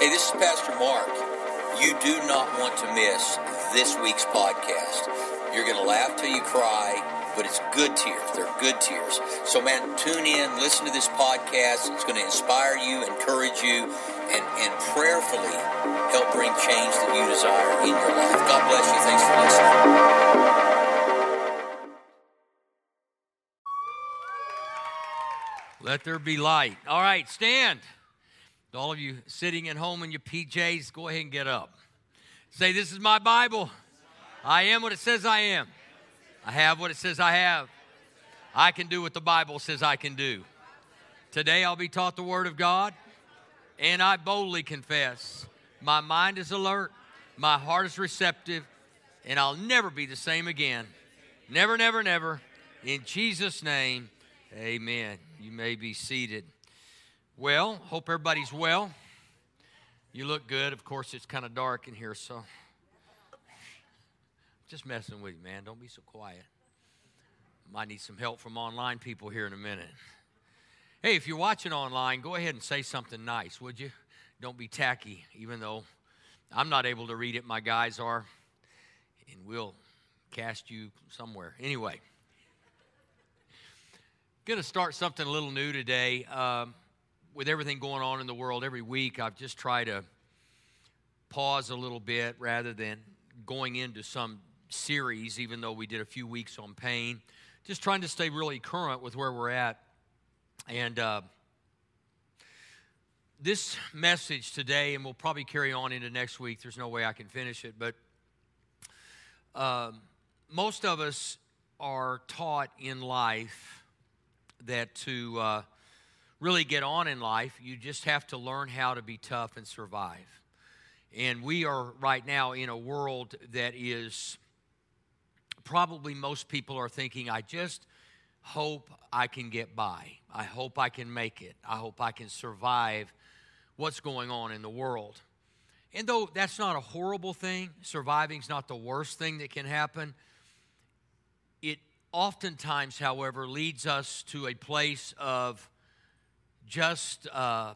Hey, this is Pastor Mark. You do not want to miss this week's podcast. You're going to laugh till you cry, but it's good tears. They're good tears. So, man, tune in, listen to this podcast. It's going to inspire you, encourage you, and, and prayerfully help bring change that you desire in your life. God bless you. Thanks for listening. Let there be light. All right, stand. All of you sitting at home in your PJs, go ahead and get up. Say, This is my Bible. I am what it says I am. I have what it says I have. I can do what the Bible says I can do. Today I'll be taught the Word of God, and I boldly confess my mind is alert, my heart is receptive, and I'll never be the same again. Never, never, never. In Jesus' name, amen. You may be seated. Well, hope everybody's well. You look good. Of course, it's kind of dark in here, so just messing with you, man. Don't be so quiet. Might need some help from online people here in a minute. Hey, if you're watching online, go ahead and say something nice, would you? Don't be tacky, even though I'm not able to read it. My guys are, and we'll cast you somewhere. Anyway, going to start something a little new today. Um, with everything going on in the world every week, I've just tried to pause a little bit rather than going into some series, even though we did a few weeks on pain. Just trying to stay really current with where we're at. And uh, this message today, and we'll probably carry on into next week, there's no way I can finish it, but um, most of us are taught in life that to. Uh, really get on in life, you just have to learn how to be tough and survive. And we are right now in a world that is probably most people are thinking, I just hope I can get by. I hope I can make it. I hope I can survive what's going on in the world. And though that's not a horrible thing, surviving's not the worst thing that can happen. It oftentimes, however, leads us to a place of just uh,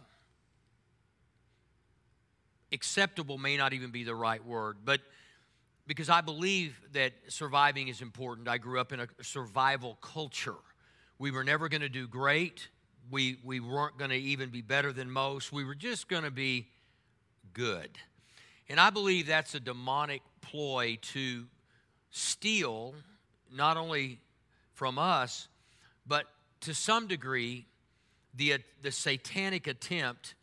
acceptable may not even be the right word, but because I believe that surviving is important. I grew up in a survival culture. We were never going to do great. We, we weren't going to even be better than most. We were just going to be good. And I believe that's a demonic ploy to steal not only from us, but to some degree, the, the satanic attempt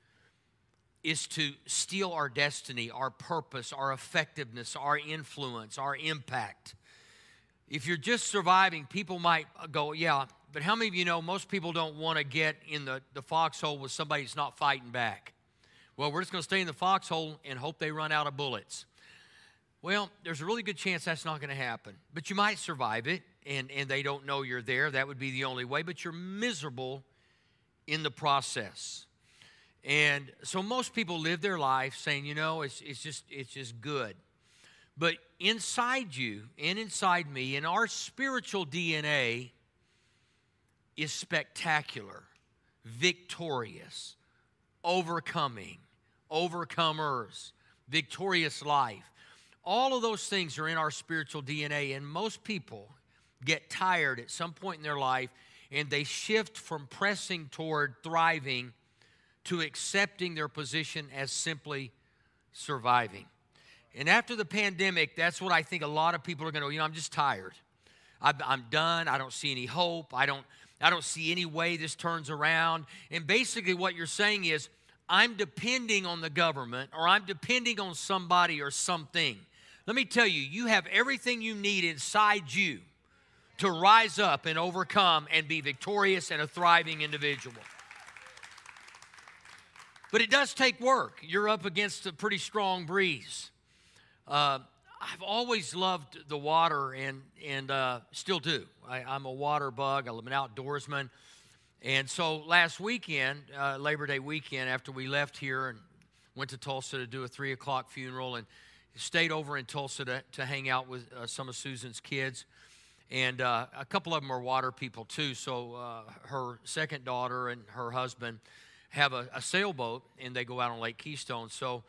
is to steal our destiny, our purpose, our effectiveness, our influence, our impact. If you're just surviving, people might go, yeah, but how many of you know most people don't want to get in the, the foxhole with somebody that's not fighting back? Well, we're just going to stay in the foxhole and hope they run out of bullets. Well, there's a really good chance that's not going to happen, but you might survive it and, and they don't know you're there. That would be the only way, but you're miserable in the process. And so most people live their life saying, you know, it's, it's just it's just good. But inside you and inside me, in our spiritual DNA is spectacular, victorious, overcoming, overcomers, victorious life. All of those things are in our spiritual DNA, and most people get tired at some point in their life and they shift from pressing toward thriving to accepting their position as simply surviving. And after the pandemic, that's what I think a lot of people are going to, you know, I'm just tired. I'm done. I don't see any hope. I don't, I don't see any way this turns around. And basically, what you're saying is, I'm depending on the government or I'm depending on somebody or something. Let me tell you, you have everything you need inside you to rise up and overcome and be victorious and a thriving individual. But it does take work. You're up against a pretty strong breeze. Uh, I've always loved the water and, and uh, still do. I, am a water bug, I'm an outdoorsman. And so last weekend, uh, Labor Day weekend, after we left here and went to Tulsa to do a three o'clock funeral and stayed over in Tulsa to, to hang out with uh, some of Susan's kids and uh, a couple of them are water people too. So uh, her second daughter and her husband have a, a sailboat and they go out on Lake Keystone. So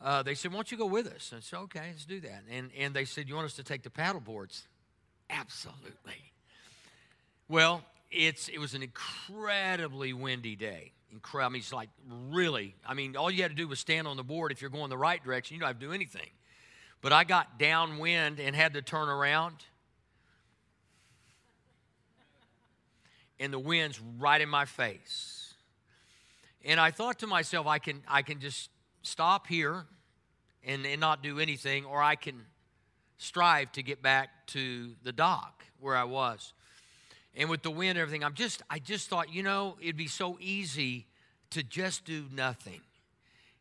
uh, they said, Why don't you go with us? I said, Okay, let's do that. And, and they said, You want us to take the paddle boards? Absolutely. Well, it's, it was an incredibly windy day. Incredible. I mean, it's like really, I mean, all you had to do was stand on the board. If you're going the right direction, you don't have to do anything. But I got downwind and had to turn around. And the wind's right in my face. And I thought to myself, I can, I can just stop here and, and not do anything, or I can strive to get back to the dock where I was. And with the wind and everything, I'm just, I just thought, you know, it'd be so easy to just do nothing.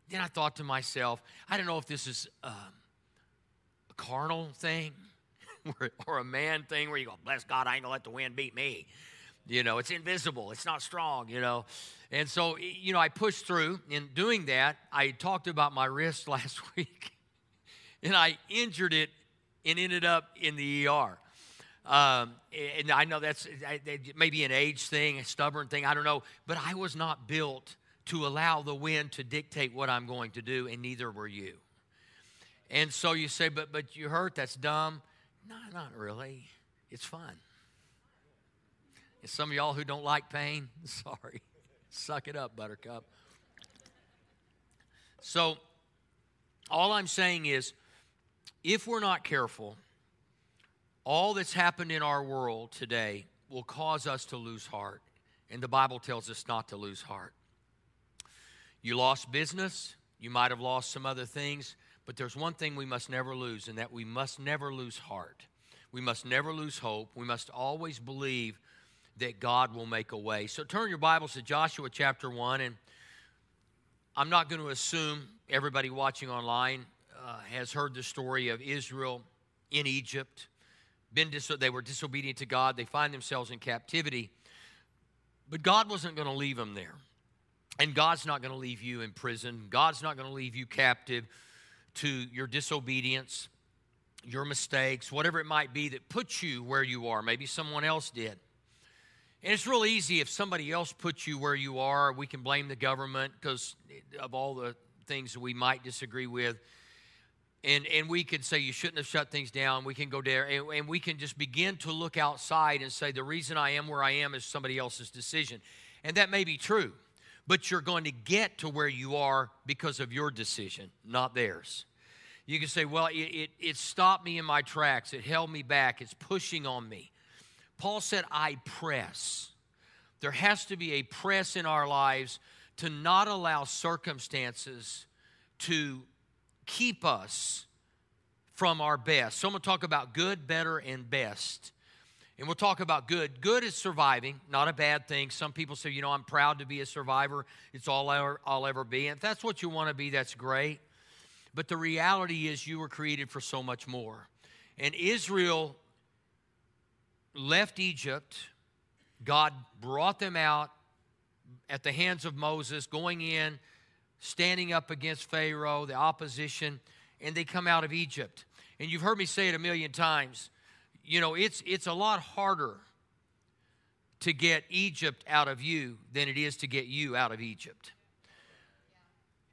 Then I thought to myself, I don't know if this is um, a carnal thing or, or a man thing where you go, bless God, I ain't gonna let the wind beat me. You know, it's invisible, it's not strong, you know. And so, you know, I pushed through. In doing that, I talked about my wrist last week, and I injured it and ended up in the ER. Um, and I know that's maybe an age thing, a stubborn thing, I don't know, but I was not built to allow the wind to dictate what I'm going to do, and neither were you. And so you say, but but you hurt, that's dumb. No, not really. It's fun. And some of y'all who don't like pain, sorry. Suck it up, buttercup. So all I'm saying is if we're not careful, all that's happened in our world today will cause us to lose heart. And the Bible tells us not to lose heart. You lost business, you might have lost some other things, but there's one thing we must never lose, and that we must never lose heart. We must never lose hope. We must always believe that God will make a way. So turn your Bibles to Joshua chapter 1, and I'm not going to assume everybody watching online uh, has heard the story of Israel in Egypt been they were disobedient to God. They find themselves in captivity. But God wasn't going to leave them there. And God's not going to leave you in prison. God's not going to leave you captive to your disobedience, your mistakes, whatever it might be that puts you where you are. Maybe someone else did. And it's real easy if somebody else puts you where you are, we can blame the government because of all the things that we might disagree with. And and we could say you shouldn't have shut things down. We can go there and, and, we can just begin to look outside and say the reason i am where i am is somebody else's decision. And that may be true but you're going to get to where you are because of your decision not theirs. You can say well it, it, it stopped me in my tracks. It held me back. It's pushing on me paul said i press there has to be a press in our lives to not allow circumstances to keep us from our best. So I'm going to talk about good, better, and best. And we'll talk about good. Good is surviving, not a bad thing. Some people say, you know, I'm proud to be a survivor. It's all I'll, ever be. And if that's what you want to be, that's great. But the reality is, you were created for so much more. And Israel left Egypt. God brought them out at the hands of Moses, going in standing up against Pharaoh, the opposition, and they come out of Egypt. And you've heard me say it a million times. You know, it's it's a lot harder to get Egypt out of you than it is to get you out of Egypt.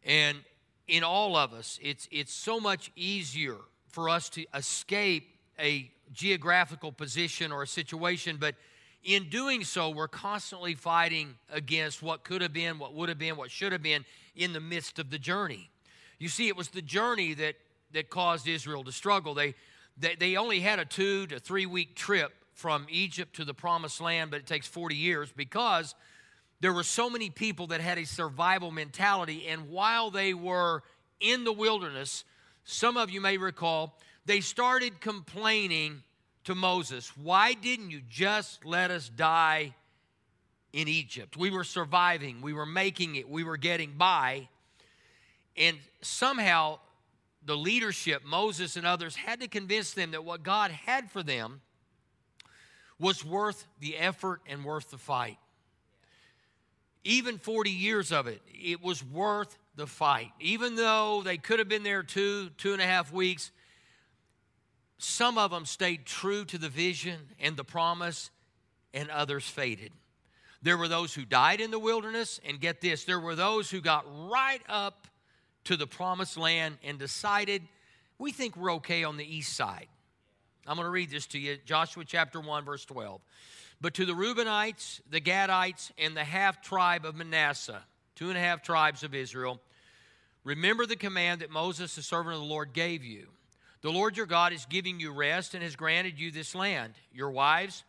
And in all of us, it's it's so much easier for us to escape a geographical position or a situation, but in doing so, we're constantly fighting against what could have been, what would have been, what should have been in the midst of the journey. You see, it was the journey that, that caused Israel to struggle. They, they, they only had a two to three week trip from Egypt to the promised land, but it takes 40 years because there were so many people that had a survival mentality. And while they were in the wilderness, some of you may recall, they started complaining to Moses, Why didn't you just let us die in Egypt? We were surviving, we were making it, we were getting by. And somehow the leadership, Moses and others, had to convince them that what God had for them was worth the effort and worth the fight. Even 40 years of it, it was worth the fight. Even though they could have been there two, two and a half weeks, some of them stayed true to the vision and the promise, and others faded. There were those who died in the wilderness, and get this, there were those who got right up to the promised land and decided, we think we're okay on the east side. I'm going to read this to you Joshua chapter 1, verse 12. But to the Reubenites, the Gadites, and the half tribe of Manasseh, two and a half tribes of Israel, remember the command that Moses, the servant of the Lord, gave you. The Lord your God is giving you rest and has granted you this land. Your wives,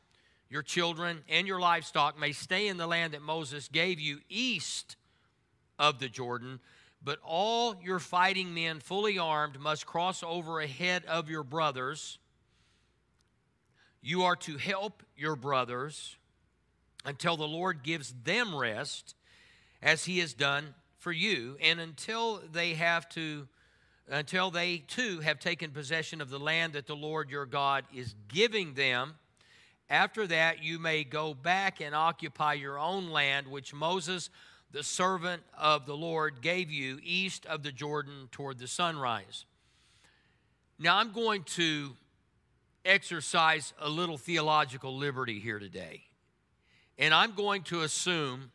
your children, and your livestock may stay in the land that Moses gave you east of the Jordan, but all your fighting men, fully armed, must cross over ahead of your brothers. You are to help your brothers until the Lord gives them rest, as He has done for you, and until they have to until they too have taken possession of the land that the Lord your God is giving them. After that, you may go back and occupy your own land, which Moses, the servant of the Lord, gave you east of the Jordan toward the sunrise. Now, I'm going to exercise a little theological liberty here today. And I'm going to assume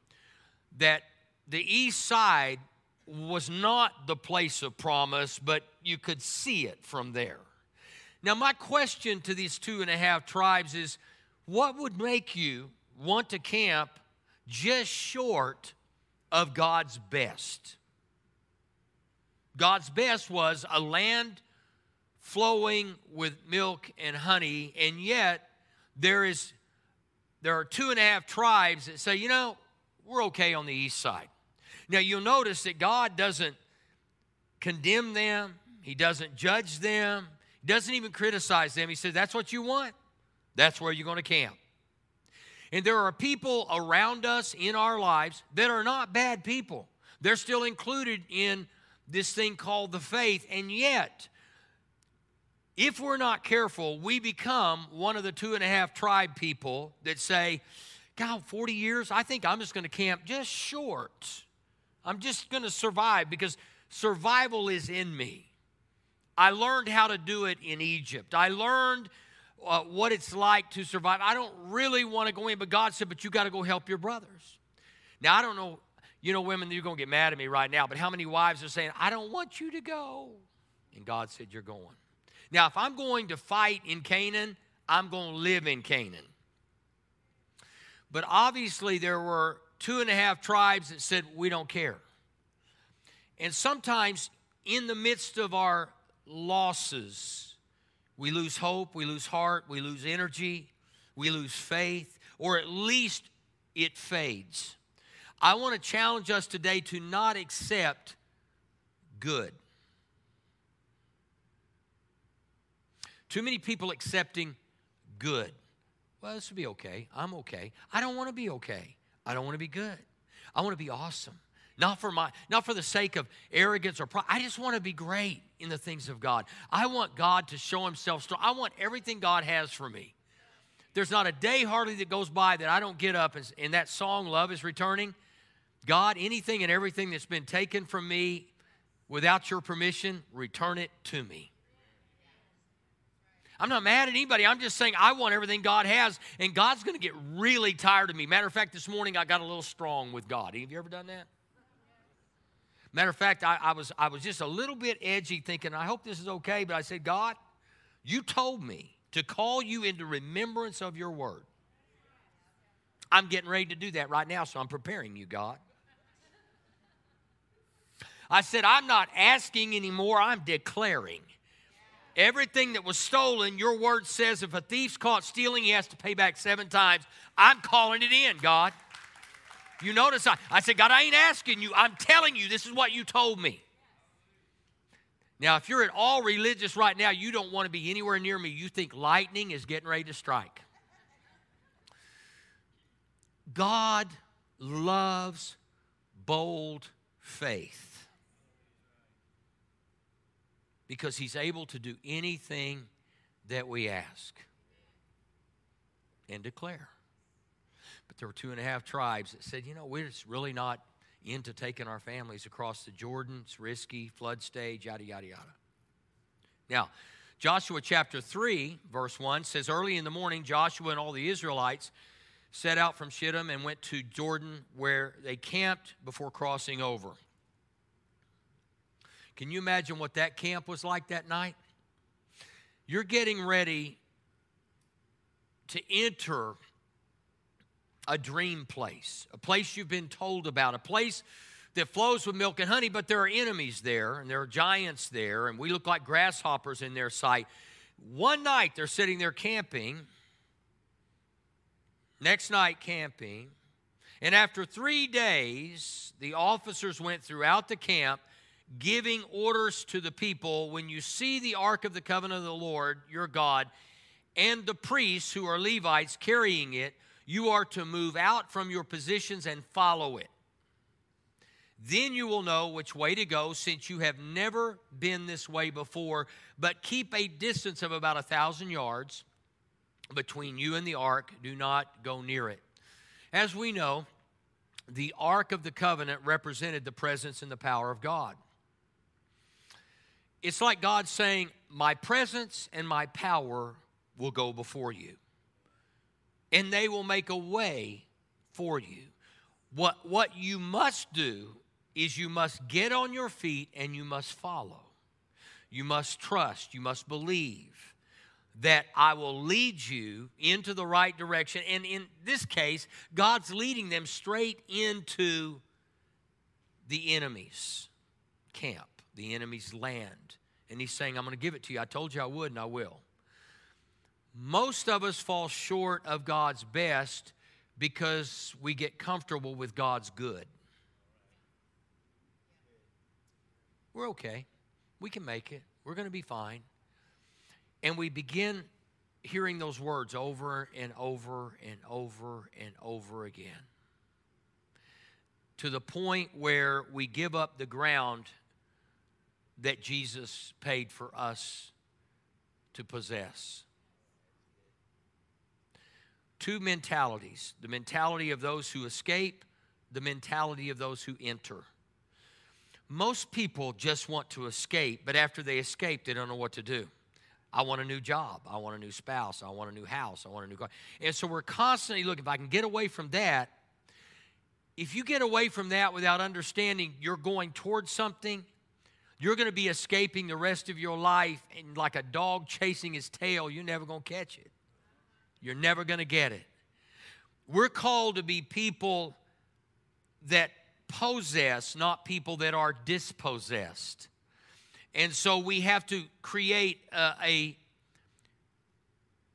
that the east side was not the place of promise, but you could see it from there. Now, my question to these two and a half tribes is what would make you want to camp just short of God's best? God's best was a land flowing with milk and honey, and yet there is there are two and a half tribes that say, you know, we're okay on the east side. Now, you'll notice that God doesn't condemn them, He doesn't judge them, He doesn't even criticize them. He says, That's what you want, that's where you're going to camp. And there are people around us in our lives that are not bad people. They're still included in this thing called the faith, and yet, if we're not careful, we become one of the two and a half tribe people that say, God, 40 years, I think I'm just going to camp just short. I'm just going to survive because survival is in me. I learned how to do it in Egypt. I learned uh, what it's like to survive. I don't really want to go in, but God said, but you got to go help your brothers. Now, I don't know, you know, women, you're going to get mad at me right now, but how many wives are saying, I don't want you to go? And God said, You're going. Now, if I'm going to fight in Canaan, I'm going to live in Canaan. But obviously, there were two and a half tribes that said, We don't care. And sometimes, in the midst of our losses, we lose hope, we lose heart, we lose energy, we lose faith, or at least it fades. I want to challenge us today to not accept good. Too many people accepting good. Well, this will be okay. I'm okay. I don't want to be okay. I don't want to be good. I want to be awesome. Not for my not for the sake of arrogance or pride. I just want to be great in the things of God. I want God to show himself strong. I want everything God has for me. There's not a day hardly that goes by that I don't get up and, and that song love is returning. God, anything and everything that's been taken from me without your permission, return it to me. I'm not mad at anybody. I'm just saying I want everything God has, and God's going to get really tired of me. Matter of fact, this morning I got a little strong with God. Have you ever done that? Matter of fact, I, I, was, I was just a little bit edgy thinking, I hope this is okay, but I said, God, you told me to call you into remembrance of your word. I'm getting ready to do that right now, so I'm preparing you, God. I said, I'm not asking anymore, I'm declaring. Everything that was stolen, your word says if a thief's caught stealing, he has to pay back seven times. I'm calling it in, God. You notice I, I said, God, I ain't asking you. I'm telling you, this is what you told me. Now, if you're at all religious right now, you don't want to be anywhere near me. You think lightning is getting ready to strike. God loves bold faith because he's able to do anything that we ask and declare. But there were two and a half tribes that said, you know, we're just really not into taking our families across the Jordan. It's risky, flood stage, yada, yada, yada. Now, Joshua chapter 3, verse 1 says, Early in the morning, Joshua and all the Israelites set out from Shittim and went to Jordan, where they camped before crossing over. Can you imagine what that camp was like that night? You're getting ready to enter a dream place, a place you've been told about, a place that flows with milk and honey, but there are enemies there and there are giants there, and we look like grasshoppers in their sight. One night they're sitting there camping, next night camping, and after three days, the officers went throughout the camp giving orders to the people when you see the ark of the covenant of the Lord your God and the priests who are Levites carrying it, you are to move out from your positions and follow it. Then you will know which way to go, since you have never been this way before. But keep a distance of about a thousand yards between you and the ark. Do not go near it. As we know, the ark of the covenant represented the presence and the power of God. It's like God saying, My presence and my power will go before you, and they will make a way for you. What, what you must do is you must get on your feet and you must follow. You must trust, you must believe that I will lead you into the right direction. And in this case, God's leading them straight into the enemy's camp, the enemy's land. And He's saying, I'm going to give it to you. I told you I would, and I will. Most of us fall short of God's best because we get comfortable with God's good. We're okay. We can make it. We're going to be fine. And we begin hearing those words over and over and over and over again to the point where we give up the ground that Jesus paid for us to possess. Two mentalities the mentality of those who escape, the mentality of those who enter. Most people just want to escape, but after they escape, they don't know what to do. I want a new job. I want a new spouse. I want a new house. I want a new car. And so we're constantly looking, if I can get away from that, if you get away from that without understanding you're going towards something, you're going to be escaping the rest of your life and like a dog chasing his tail, you're never going to catch it. You're never going to get it. We're called to be people that possess, not people that are dispossessed. And so we have to create a, a,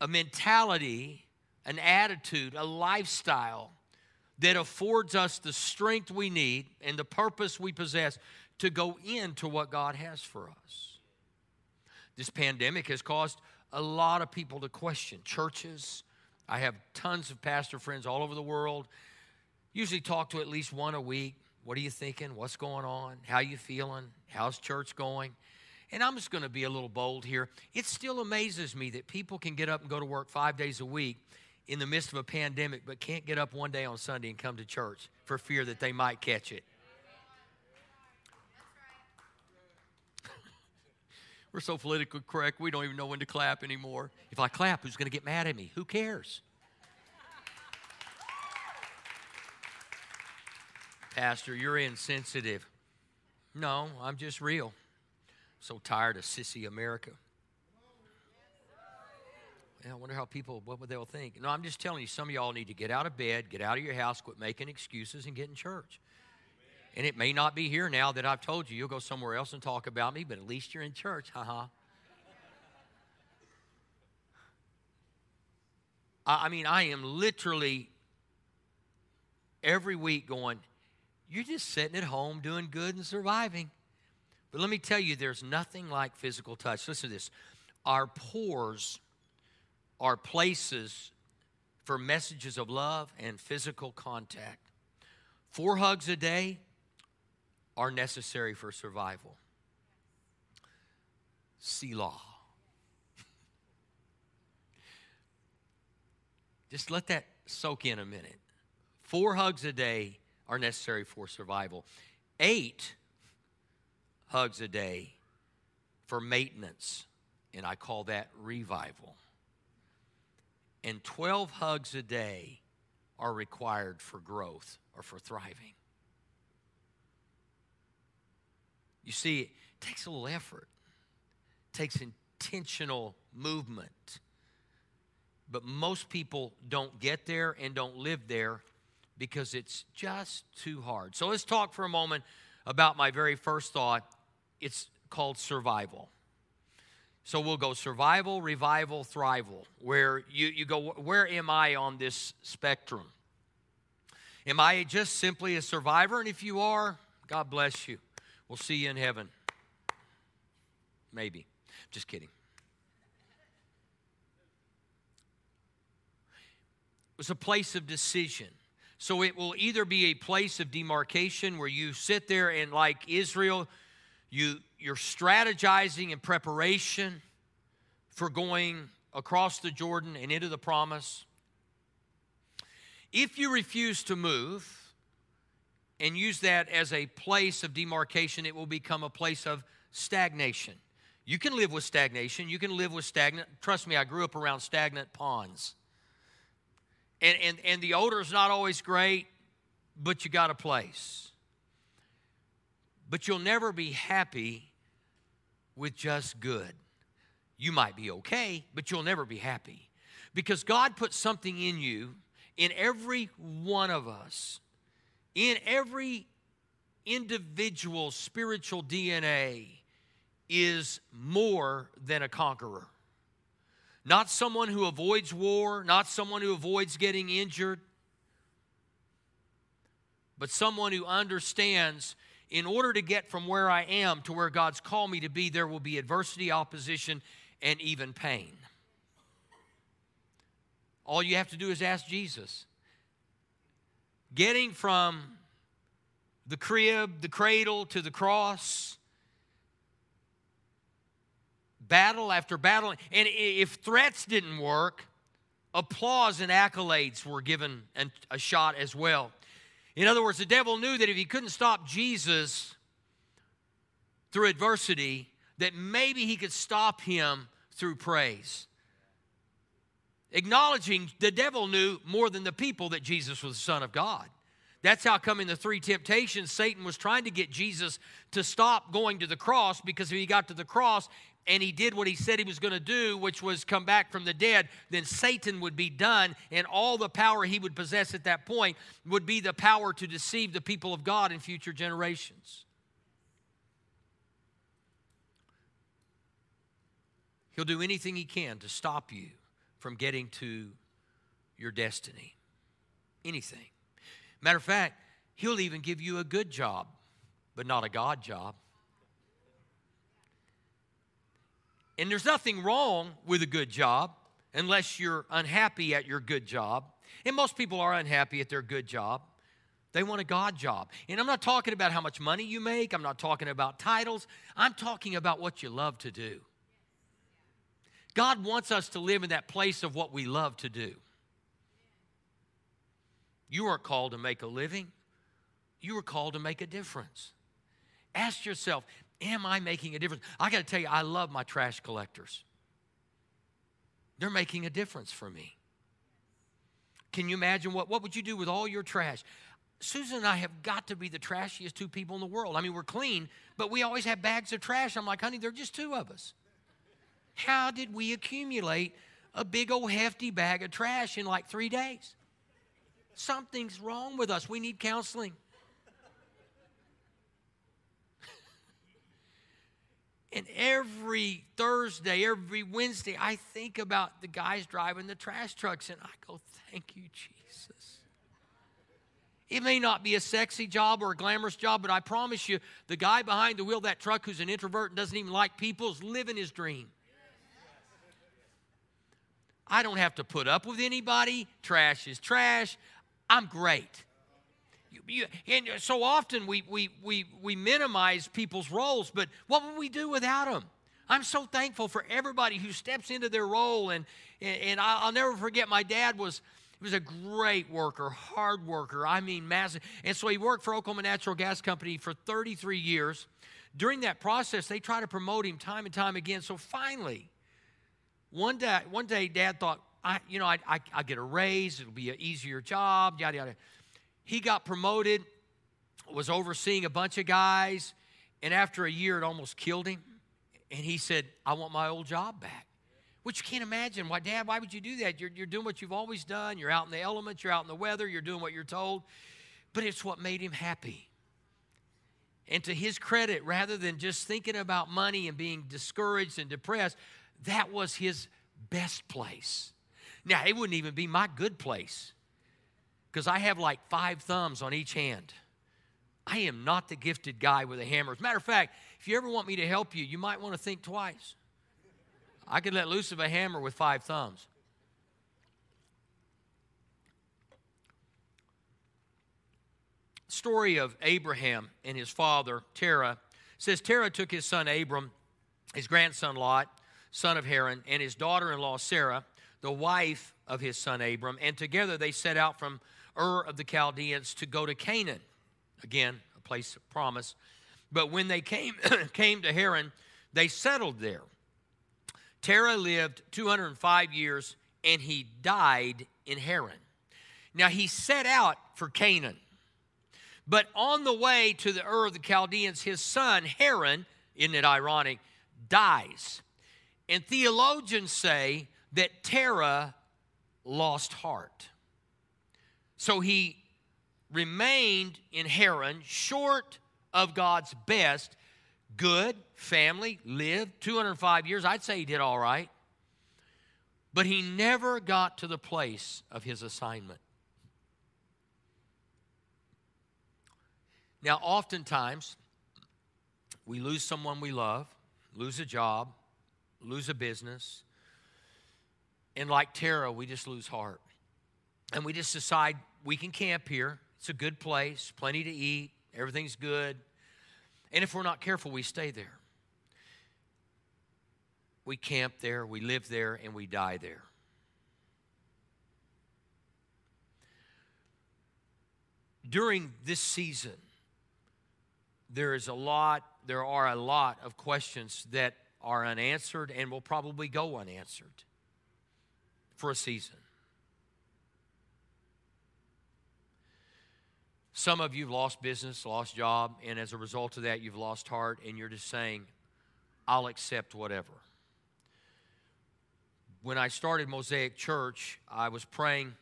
a mentality, an attitude, a lifestyle that affords us the strength we need and the purpose we possess to go into what God has for us. This pandemic has caused a lot of people to question churches. I have tons of pastor friends all over the world Usually talk to at least one a week. What are you thinking? What's going on? How you feeling? How's church going? And I'm just going to be a little bold here. It still amazes me that people can get up and go to work five days a week in the midst of a pandemic, but can't get up one day on Sunday and come to church for fear that they might catch it. We're so politically correct, we don't even know when to clap anymore. If I clap, who's going to get mad at me? Who cares? Pastor, you're insensitive. No, I'm just real. So tired of sissy America. I wonder how people, what would they'll think? No, I'm just telling you, some of y'all need to get out of bed, get out of your house, quit making excuses, and get in church. And it may not be here now that I've told you. You'll go somewhere else and talk about me, but at least you're in church. Haha. I mean, I am literally every week going, you're just sitting at home doing good and surviving. But let me tell you, there's nothing like physical touch. Listen to this. Our pores are places for messages of love and physical contact. Four hugs a day are necessary for survival. Selah. Just let that soak in a minute. Four hugs a day are necessary for survival. Eight hugs a day for maintenance, and I call that revival. And 12 hugs a day are required for growth or for thriving. You see, it takes a little effort, it takes intentional movement. But most people don't get there and don't live there because it's just too hard. So let's talk for a moment about my very first thought. It's called survival. So we'll go survival, revival, thrival, where you, you go, where am I on this spectrum? Am I just simply a survivor? And if you are, God bless you. We'll see you in heaven. Maybe. Just kidding. It was a place of decision. So it will either be a place of demarcation where you sit there and, like Israel, you, you're strategizing in preparation for going across the Jordan and into the promise. If you refuse to move and use that as a place of demarcation, it will become a place of stagnation. You can live with stagnation. You can live with stagnant. Trust me, I grew up around stagnant ponds. And, and, and the odor is not always great, but you got a place. But you'll never be happy with just good. You might be okay, but you'll never be happy. Because God put something in you, in every one of us, in every individual spiritual DNA, is more than a conqueror. Not someone who avoids war, not someone who avoids getting injured, but someone who understands in order to get from where I am to where God's called me to be, there will be adversity, opposition, and even pain. All you have to do is ask Jesus. Getting from the crib, the cradle to the cross, battle after battle. And if threats didn't work, applause and accolades were given and a shot as well. In other words, the devil knew that if he couldn't stop Jesus through adversity, that maybe he could stop him through praise. Acknowledging the devil knew more than the people that Jesus was the Son of God. That's how come in the three temptations, Satan was trying to get Jesus to stop going to the cross because if he got to the cross and he did what he said he was going to do, which was come back from the dead, then Satan would be done, and all the power he would possess at that point would be the power to deceive the people of God in future generations. He'll do anything he can to stop you from getting to your destiny. Anything. Matter of fact, he'll even give you a good job, but not a God job. And there's nothing wrong with a good job unless you're unhappy at your good job. And most people are unhappy at their good job. They want a God job. And I'm not talking about how much money you make, I'm not talking about titles, I'm talking about what you love to do. God wants us to live in that place of what we love to do. You aren't called to make a living, you are called to make a difference. Ask yourself, am I making a difference? I got to tell you, I love my trash collectors. They're making a difference for me. Can you imagine what, what would you do with all your trash? Susan and I have got to be the trashiest two people in the world. I mean, we're clean, but we always have bags of trash. I'm like, honey, they're just two of us. How did we accumulate a big old hefty bag of trash in like three days? Something's wrong with us. We need counseling. and every Thursday, every Wednesday, I think about the guys driving the trash trucks and I go, Thank you, Jesus. It may not be a sexy job or a glamorous job, but I promise you, the guy behind the wheel of that truck who's an introvert and doesn't even like people is living his dream. I don't have to put up with anybody. Trash is trash. I'm great. You, you, and so often we, we, we, we minimize people's roles, but what would we do without them? I'm so thankful for everybody who steps into their role. And, and I'll never forget my dad was, he was a great worker, hard worker. I mean, massive. And so he worked for Oklahoma Natural Gas Company for 33 years. During that process, they tried to promote him time and time again. So finally, one day, one day, Dad thought, I, you know, I, I, I get a raise, it'll be an easier job, yada, yada. He got promoted, was overseeing a bunch of guys, and after a year, it almost killed him. And he said, I want my old job back. Which you can't imagine. Why, Dad, why would you do that? You're, you're doing what you've always done. You're out in the elements, you're out in the weather, you're doing what you're told. But it's what made him happy. And to his credit, rather than just thinking about money and being discouraged and depressed, that was his best place. Now, it wouldn't even be my good place because I have like five thumbs on each hand. I am not the gifted guy with a hammer. As a matter of fact, if you ever want me to help you, you might want to think twice. I could let loose of a hammer with five thumbs. Story of Abraham and his father, Terah, says Terah took his son Abram, his grandson Lot, son of Haran, and his daughter in law Sarah, the wife of his son Abram, and together they set out from Ur of the Chaldeans to go to Canaan. Again, a place of promise. But when they came, came to Haran, they settled there. Terah lived 205 years and he died in Haran. Now he set out for Canaan. But on the way to the Ur of the Chaldeans, his son Haran, isn't it ironic, dies. And theologians say that Terah lost heart. So he remained in Haran, short of God's best, good family, lived 205 years. I'd say he did all right. But he never got to the place of his assignment. Now, oftentimes, we lose someone we love, lose a job, lose a business, and like Terah, we just lose heart. And we just decide we can camp here. It's a good place, plenty to eat, everything's good. And if we're not careful, we stay there. We camp there, we live there, and we die there. During this season, there is a lot, there are a lot of questions that are unanswered and will probably go unanswered for a season. Some of you have lost business, lost job, and as a result of that, you've lost heart, and you're just saying, I'll accept whatever. When I started Mosaic Church, I was praying,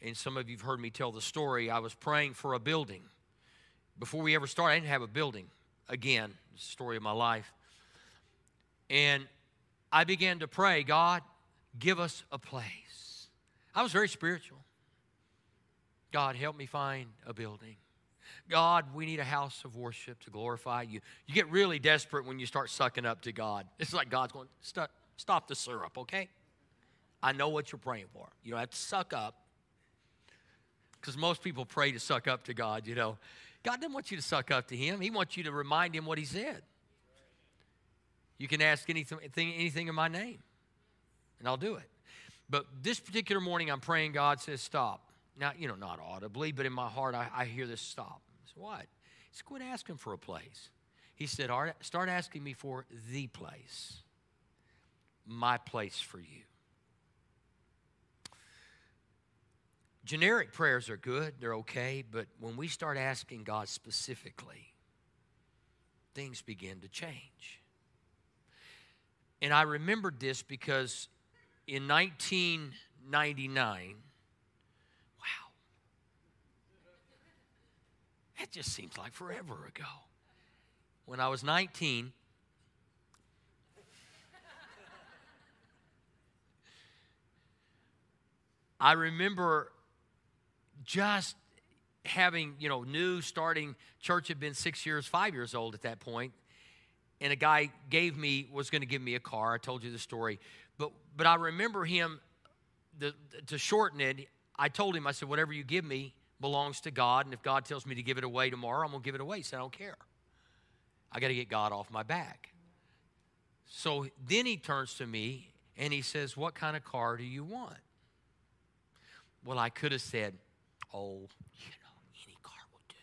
and some of you have heard me tell the story. I was praying for a building. Before we ever started, I didn't have a building. Again, story of my life. And I began to pray, God, give us a place. I was very spiritual. God, help me find a building. God, we need a house of worship to glorify you. You get really desperate when you start sucking up to God. It's like God's going, stop, stop the syrup, okay? I know what you're praying for. You don't have to suck up. Because most people pray to suck up to God, you know. God doesn't want you to suck up to Him, He wants you to remind Him what He said. You can ask anything, anything in my name, and I'll do it. But this particular morning, I'm praying, God says, stop. Now, you know, not audibly, but in my heart, I, I hear this stop. I said, what? He said, quit asking for a place. He said, start asking me for the place, my place for you. Generic prayers are good, they're okay, but when we start asking God specifically, things begin to change. And I remembered this because in 1999, wow, that just seems like forever ago. When I was 19, I remember just having, you know, new starting church had been six years, five years old at that point, and a guy gave me was going to give me a car. I told you the story, but but I remember him. The, to shorten it, I told him I said, "Whatever you give me belongs to God, and if God tells me to give it away tomorrow, I'm going to give it away." He said, "I don't care. I got to get God off my back." So then he turns to me and he says, "What kind of car do you want?" Well, I could have said, "Oh, you know, any car will do."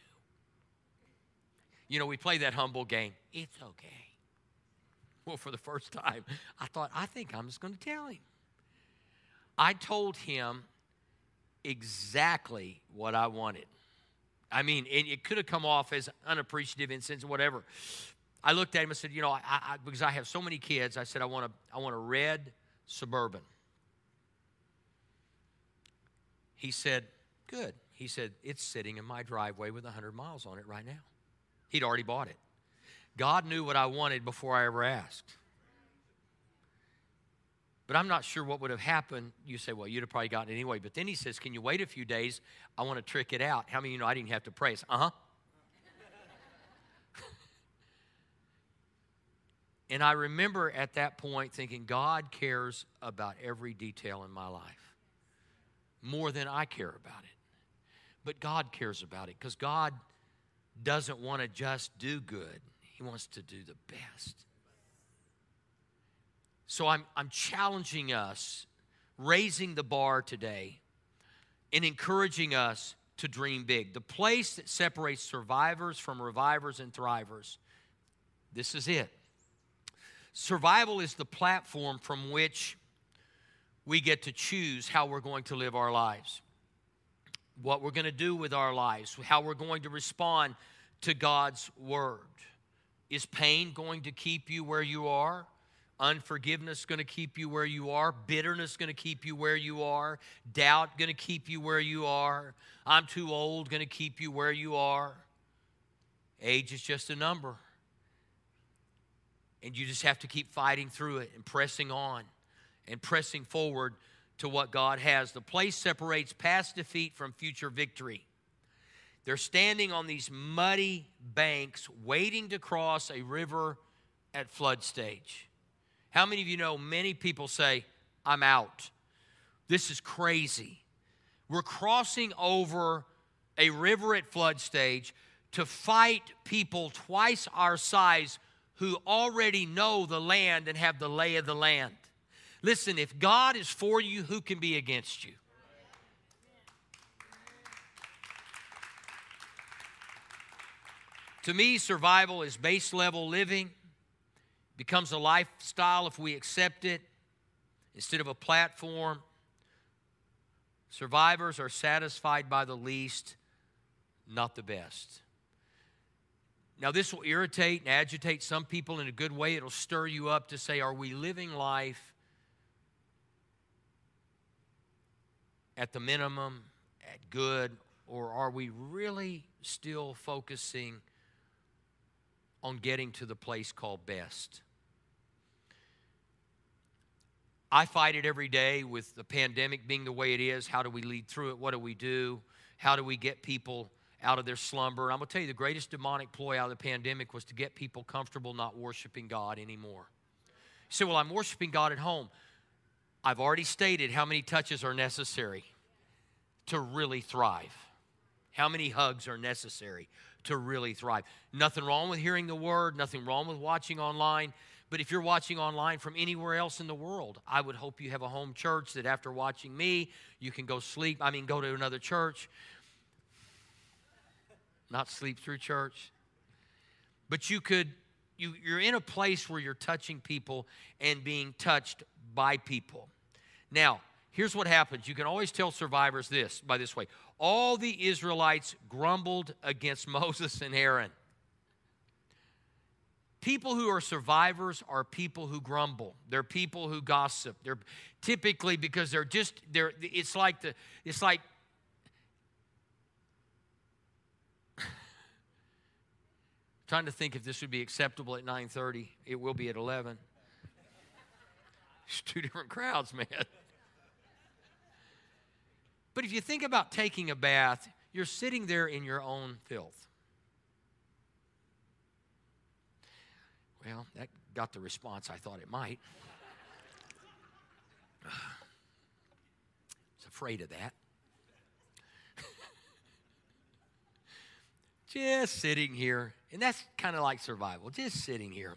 You know, we play that humble game. It's okay. Well, for the first time, I thought, I think I'm just going to tell him. I told him exactly what I wanted. I mean, it could have come off as unappreciative, insensitive, whatever. I looked at him and said, you know, I, I, because I have so many kids, I said, I want a, I want a red suburban. He said, good. He said, it's sitting in my driveway with 100 miles on it right now. He'd already bought it. God knew what I wanted before I ever asked. But I'm not sure what would have happened. You say, well, you'd have probably gotten it anyway. But then he says, can you wait a few days? I want to trick it out. How many of you know I didn't have to pray? Uh huh. and I remember at that point thinking, God cares about every detail in my life more than I care about it. But God cares about it because God doesn't want to just do good, He wants to do the best. So I'm, I'm challenging us, raising the bar today, and encouraging us to dream big. The place that separates survivors from revivers and thrivers, this is it. Survival is the platform from which we get to choose how we're going to live our lives, what we're going to do with our lives, how we're going to respond to God's word. Is pain going to keep you where you are? Unforgiveness going to keep you where you are. Bitterness going to keep you where you are. Doubt going to keep you where you are. I'm too old going to keep you where you are. Age is just a number. And you just have to keep fighting through it and pressing on and pressing forward to what God has. The place separates past defeat from future victory. They're standing on these muddy banks waiting to cross a river at flood stage. How many of you know many people say, I'm out? This is crazy. We're crossing over a river at flood stage to fight people twice our size who already know the land and have the lay of the land. Listen, if God is for you, who can be against you? To me, survival is base level living becomes a lifestyle if we accept it instead of a platform. Survivors are satisfied by the least, not the best. Now, this will irritate and agitate some people in a good way. It'll stir you up to say, Are we living life at the minimum, at good, or are we really still focusing on getting to the place called best? I fight it every day with the pandemic being the way it is. How do we lead through it? What do we do? How do we get people out of their slumber? I'm going to tell you the greatest demonic ploy out of the pandemic was to get people comfortable not worshiping God anymore. You say, Well, I'm worshiping God at home. I've already stated how many touches are necessary to really thrive. How many hugs are necessary to really thrive? Nothing wrong with hearing the word, nothing wrong with watching online. But if you're watching online from anywhere else in the world, I would hope you have a home church that after watching me, you can go sleep. I mean, go to another church. Not sleep through church. But you could, you, you're in a place where you're touching people and being touched by people. Now, here's what happens. You can always tell survivors this by this way. All the Israelites grumbled against Moses and Aaron. People who are survivors are people who grumble. They're people who gossip. They're typically because they're just they're it's like the it's like trying to think if this would be acceptable at 9:30. It will be at 11. It's two different crowds, man. But if you think about taking a bath, you're sitting there in your own filth. Well, that got the response I thought it might. I was afraid of that. just sitting here, and that's kind of like survival, just sitting here.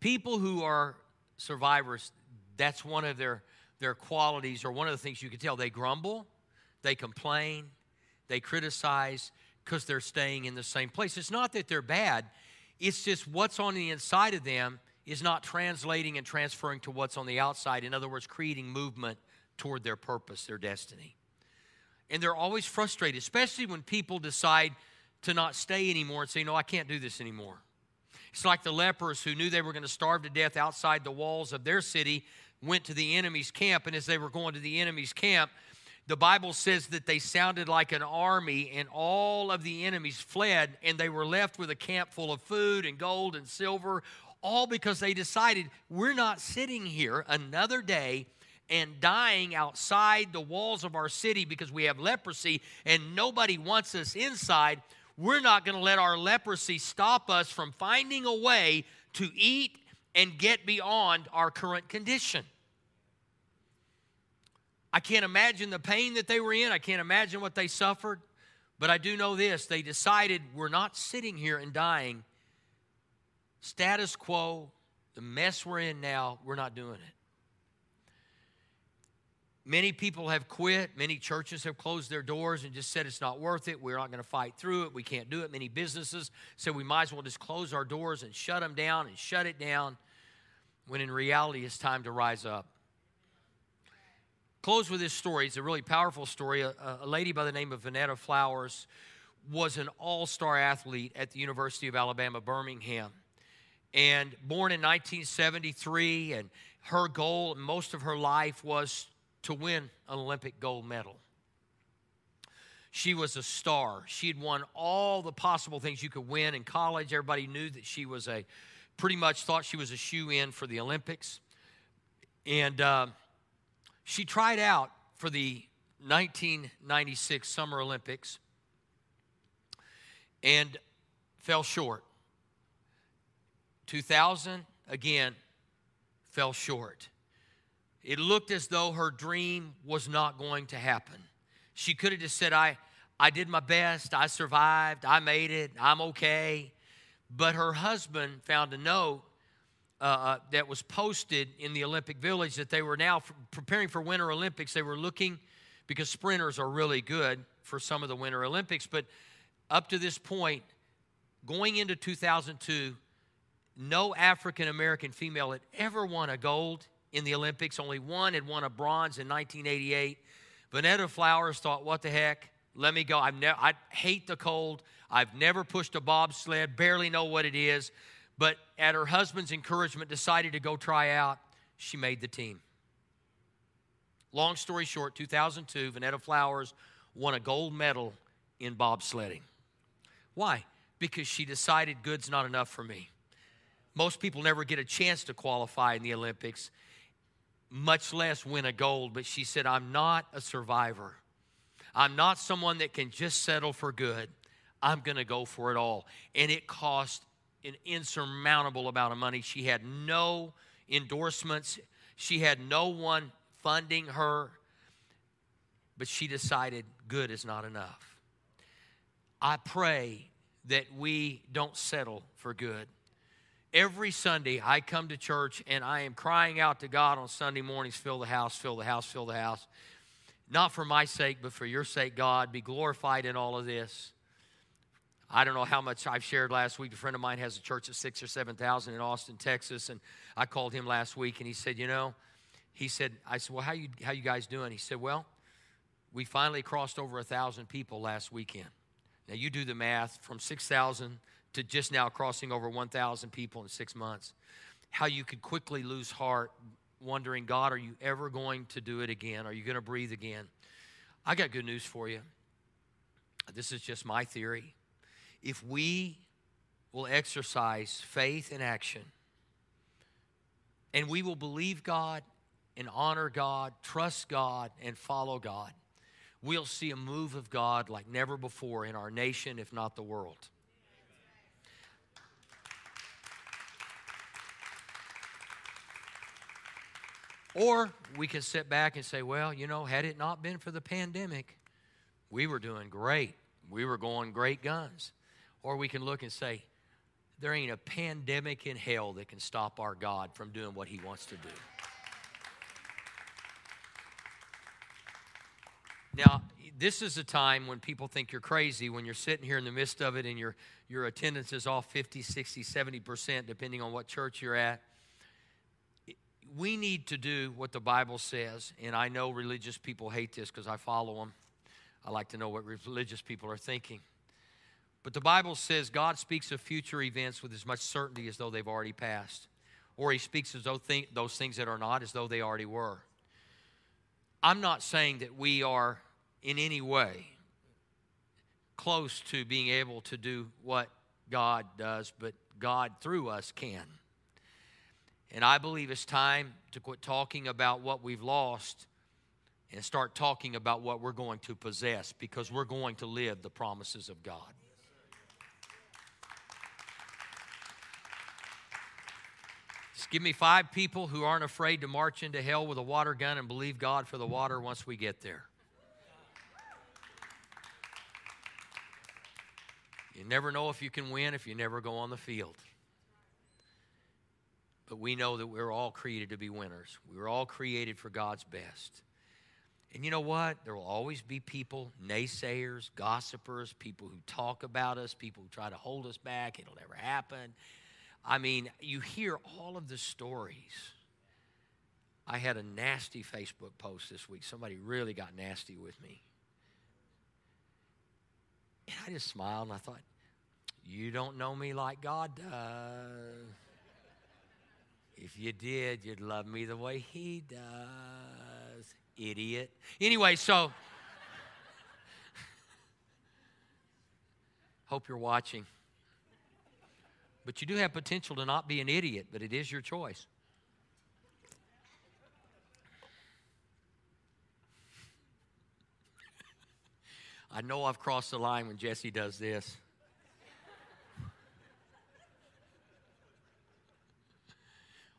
People who are survivors, that's one of their, their qualities, or one of the things you can tell. They grumble, they complain, they criticize because they're staying in the same place. It's not that they're bad, it's just what's on the inside of them is not translating and transferring to what's on the outside. In other words, creating movement toward their purpose, their destiny. And they're always frustrated, especially when people decide to not stay anymore and say, No, I can't do this anymore. It's like the lepers who knew they were going to starve to death outside the walls of their city, went to the enemy's camp, and as they were going to the enemy's camp, the Bible says that they sounded like an army, and all of the enemies fled, and they were left with a camp full of food and gold and silver, all because they decided we're not sitting here another day and dying outside the walls of our city because we have leprosy and nobody wants us inside. We're not going to let our leprosy stop us from finding a way to eat and get beyond our current condition. I can't imagine the pain that they were in. I can't imagine what they suffered. But I do know this they decided we're not sitting here and dying. Status quo, the mess we're in now, we're not doing it. Many people have quit. Many churches have closed their doors and just said it's not worth it. We're not going to fight through it. We can't do it. Many businesses said we might as well just close our doors and shut them down and shut it down when in reality it's time to rise up. Close with this story. It's a really powerful story. A, a lady by the name of Vonetta Flowers was an all star athlete at the University of Alabama, Birmingham. And born in 1973, and her goal most of her life was to win an Olympic gold medal. She was a star. She had won all the possible things you could win in college. Everybody knew that she was a, pretty much thought she was a shoe in for the Olympics. And uh, she tried out for the 1996 Summer Olympics and fell short. 2000, again, fell short. It looked as though her dream was not going to happen. She could have just said, I, I did my best, I survived, I made it, I'm okay. But her husband found a note uh, uh that was posted in the Olympic Village that they were now preparing for Winter Olympics. They were looking, because sprinters are really good for some of the Winter Olympics, but up to this point, going into 2002, no African American female had ever won a gold in the Olympics. Only one had won a bronze in 1988. Vonetta Flowers thought, what the heck? Let me go. I've I hate the cold. I've never pushed a bobsled, barely know what it is. But at her husband's encouragement, decided to go try out. She made the team. Long story short, 2002, Vonetta Flowers won a gold medal in bobsledding. Why? Because she decided good's not enough for me. Most people never get a chance to qualify in the Olympics much less win a gold. But she said, I'm not a survivor. I'm not someone that can just settle for good. I'm going to go for it all. And it cost an insurmountable amount of money. She had no endorsements, she had no one funding her. But she decided good is not enough. I pray that we don't settle for good. Every Sunday, I come to church and I am crying out to God on Sunday mornings fill the house, fill the house, fill the house. Not for my sake, but for your sake, God. Be glorified in all of this. I don't know how much I've shared last week. A friend of mine has a church of six or 7,000 in Austin, Texas. And I called him last week and he said, You know, he said, I said, Well, how you, how you guys doing? He said, Well, we finally crossed over a 1,000 people last weekend. Now you do the math from 6,000 to just now crossing over 1,000 people in six months. How you could quickly lose heart wondering, God, are you ever going to do it again? Are you going to breathe again? I got good news for you. This is just my theory. If we will exercise faith and action, and we will believe God and honor God, trust God, and follow God, we'll see a move of God like never before in our nation, if not the world. Or we can sit back and say, well, you know, had it not been for the pandemic, we were doing great. We were going great guns. Or we can look and say, there ain't a pandemic in hell that can stop our God from doing what he wants to do. Now, this is a time when people think you're crazy when you're sitting here in the midst of it and your, your attendance is off 50, 60, 70%, depending on what church you're at we need to do what the Bible says, and I know religious people hate this because I follow them. I like to know what religious people are thinking. But the Bible says God speaks of future events with as much certainty as though they've already passed, or He speaks as though th- those things that are not as though they already were. I'm not saying that we are in any way close to being able to do what God does, but God through us can. And I believe it's time to quit talking about what we've lost and start talking about what we're going to possess because we're going to live the promises of God. Just give me five people who aren't afraid to march into hell with a water gun and believe God for the water once we get there. You never know if you can win if you never go on the field. But we know that we're all created to be winners. We were all created for God's best. And you know what? There will always be people, naysayers, gossipers, people who talk about us, people who try to hold us back. It'll never happen. I mean, you hear all of the stories. I had a nasty Facebook post this week. Somebody really got nasty with me. And I just smiled and I thought, you don't know me like God does. If you did, you'd love me the way He does. Idiot. Anyway, so hope you're watching. But you do have potential to not be an idiot, but it is your choice. I know I've crossed the line when Jesse does this.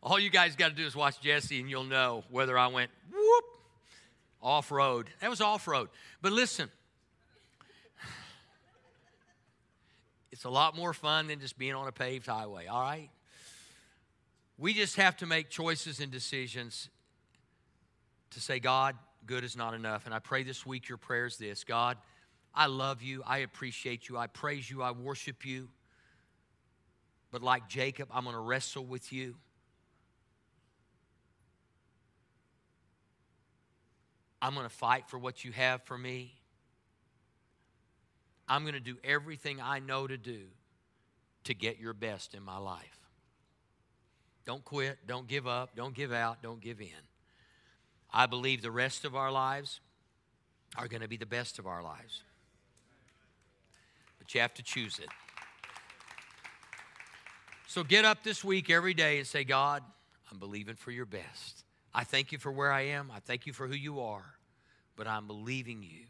All you guys got to do is watch Jesse and you'll know whether I went whoop off road. That was off road. But listen, it's a lot more fun than just being on a paved highway, all right? We just have to make choices and decisions to say, God, good is not enough. And I pray this week your prayer is this God, I love you. I appreciate you. I praise you. I worship you. But like Jacob, I'm going to wrestle with you. I'm going to fight for what you have for me. I'm going to do everything I know to do to get your best in my life. Don't quit. Don't give up. Don't give out. Don't give in. I believe the rest of our lives are going to be the best of our lives. But you have to choose it. So get up this week every day and say, God, I'm believing for your best. I thank you for where I am. I thank you for who you are. But I'm believing you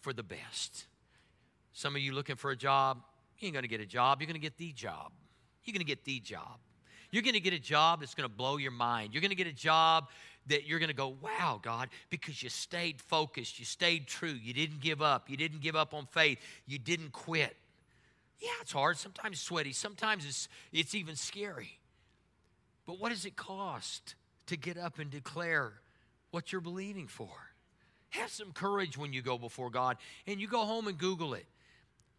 for the best. Some of you looking for a job, you ain't going to get a job. You're going to get the job. You're going to get the job. You're going to get a job that's going to blow your mind. You're going to get a job that you're going to go, wow, God, because you stayed focused. You stayed true. You didn't give up. You didn't give up on faith. You didn't quit. Yeah, it's hard. Sometimes sweaty. Sometimes it's, it's even scary. But what does it cost? To get up and declare what you're believing for. Have some courage when you go before God and you go home and Google it.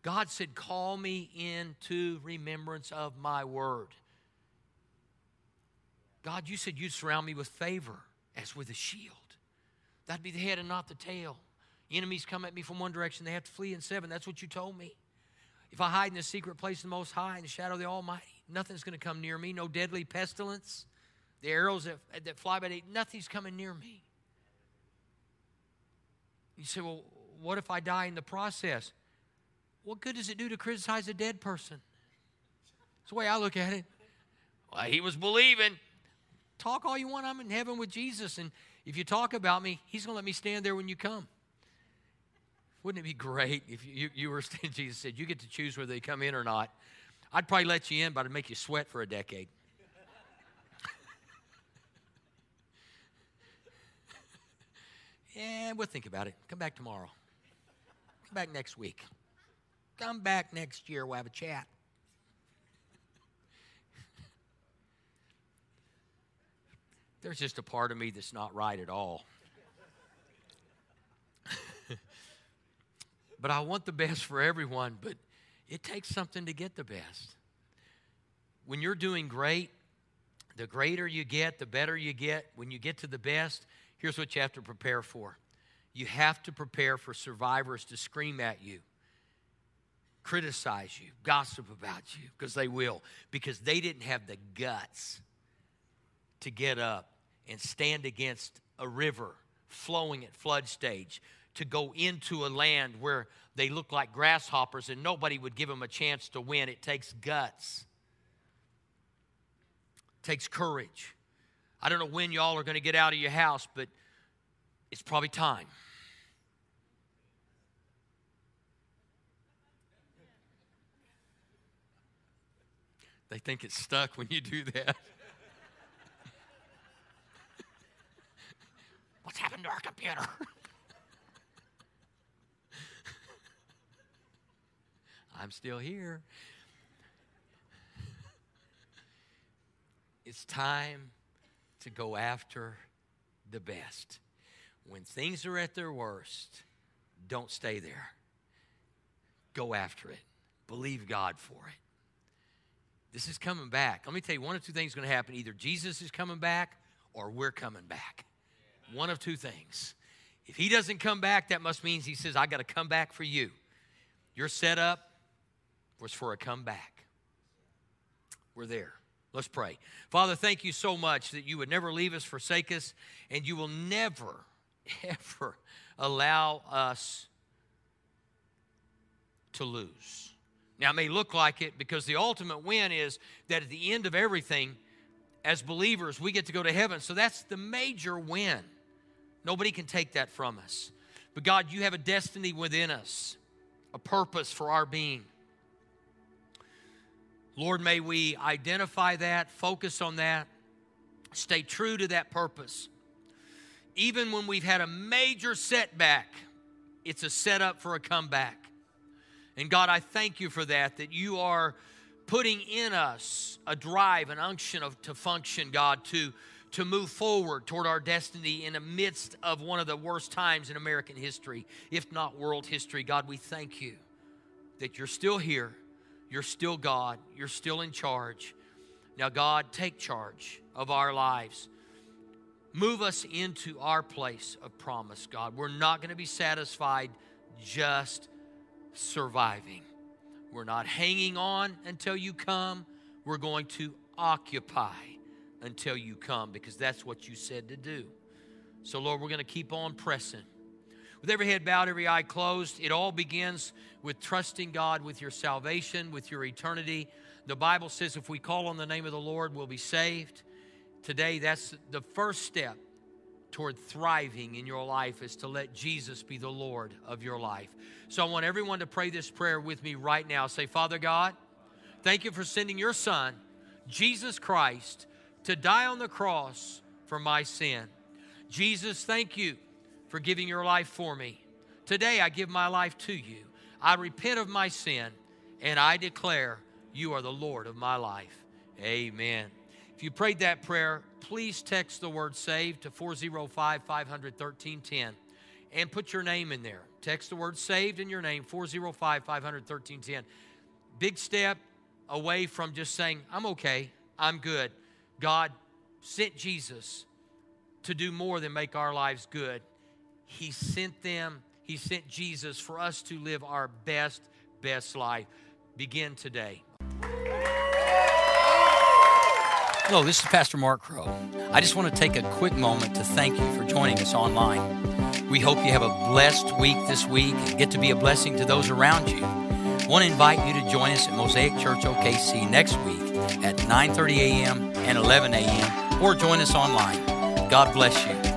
God said, Call me into remembrance of my word. God, you said you'd surround me with favor as with a shield. That'd be the head and not the tail. Enemies come at me from one direction, they have to flee in seven. That's what you told me. If I hide in the secret place of the Most High, in the shadow of the Almighty, nothing's going to come near me, no deadly pestilence the arrows that, that fly by day, nothing's coming near me. You say, well, what if I die in the process? What good does it do to criticize a dead person? That's the way I look at it. Well, he was believing. Talk all you want. I'm in heaven with Jesus. And if you talk about me, he's going to let me stand there when you come. Wouldn't it be great if you, you were, Jesus said, you get to choose whether they come in or not? I'd probably let you in, but I'd make you sweat for a decade. Yeah, we'll think about it. Come back tomorrow. Come back next week. Come back next year. We'll have a chat. There's just a part of me that's not right at all. but I want the best for everyone, but it takes something to get the best. When you're doing great, the greater you get, the better you get. When you get to the best, here's what you have to prepare for you have to prepare for survivors to scream at you, criticize you, gossip about you, because they will, because they didn't have the guts to get up and stand against a river flowing at flood stage, to go into a land where they look like grasshoppers and nobody would give them a chance to win. It takes guts, it takes courage. I don't know when y'all are going to get out of your house, but it's probably time. They think it's stuck when you do that. What's happened to our computer? I'm still here. It's time to go after the best. When things are at their worst, don't stay there. Go after it. Believe God for it. This is coming back. Let me tell you, one of two things is going to happen. Either Jesus is coming back or we're coming back. One of two things. If he doesn't come back, that must mean he says, I got to come back for you. Your setup was for a comeback. We're there. Let's pray. Father, thank you so much that you would never leave us, forsake us, and you will never, ever allow us to lose. Now, it may look like it because the ultimate win is that at the end of everything, as believers, we get to go to heaven. So that's the major win. Nobody can take that from us. But God, you have a destiny within us, a purpose for our being. Lord, may we identify that, focus on that, stay true to that purpose. Even when we've had a major setback, it's a setup for a comeback. And God, I thank you for that, that you are putting in us a drive, an unction of, to function, God, to to move forward toward our destiny in the midst of one of the worst times in American history, if not world history. God, we thank you that you're still here, you're still God, you're still in charge. Now, God, take charge of our lives. Move us into our place of promise, God. We're not going to be satisfied just surviving. We're not hanging on until you come. We're going to occupy until you come because that's what you said to do. So, Lord, we're going to keep on pressing. With every head bowed, every eye closed, it all begins with trusting God with your salvation, with your eternity. The Bible says if we call on the name of the Lord, we'll be saved. Today, that's the first step toward thriving in your life is to let Jesus be the Lord of your life. So I want everyone to pray this prayer with me right now. Say, Father God, thank you for sending your Son, Jesus Christ to die on the cross for my sin. Jesus, thank you for giving your life for me. Today I give my life to you. I repent of my sin and I declare you are the Lord of my life. Amen. If you prayed that prayer, please text the word SAVE to 405 500 1310 and put your name in there. Text the word SAVED in your name, 405 500 1310. Big step away from just saying, I'm okay, I'm good. God sent Jesus to do more than make our lives good. He sent them, He sent Jesus for us to live our best, best life. Begin today. Hello, this is Pastor Mark Crow. I just want to take a quick moment to thank you for joining us online. We hope you have a blessed week this week and get to be a blessing to those around you. I want to invite you to join us at Mosaic Church OKC next week at 9:30 a.m and 11 a.m. or join us online. God bless you.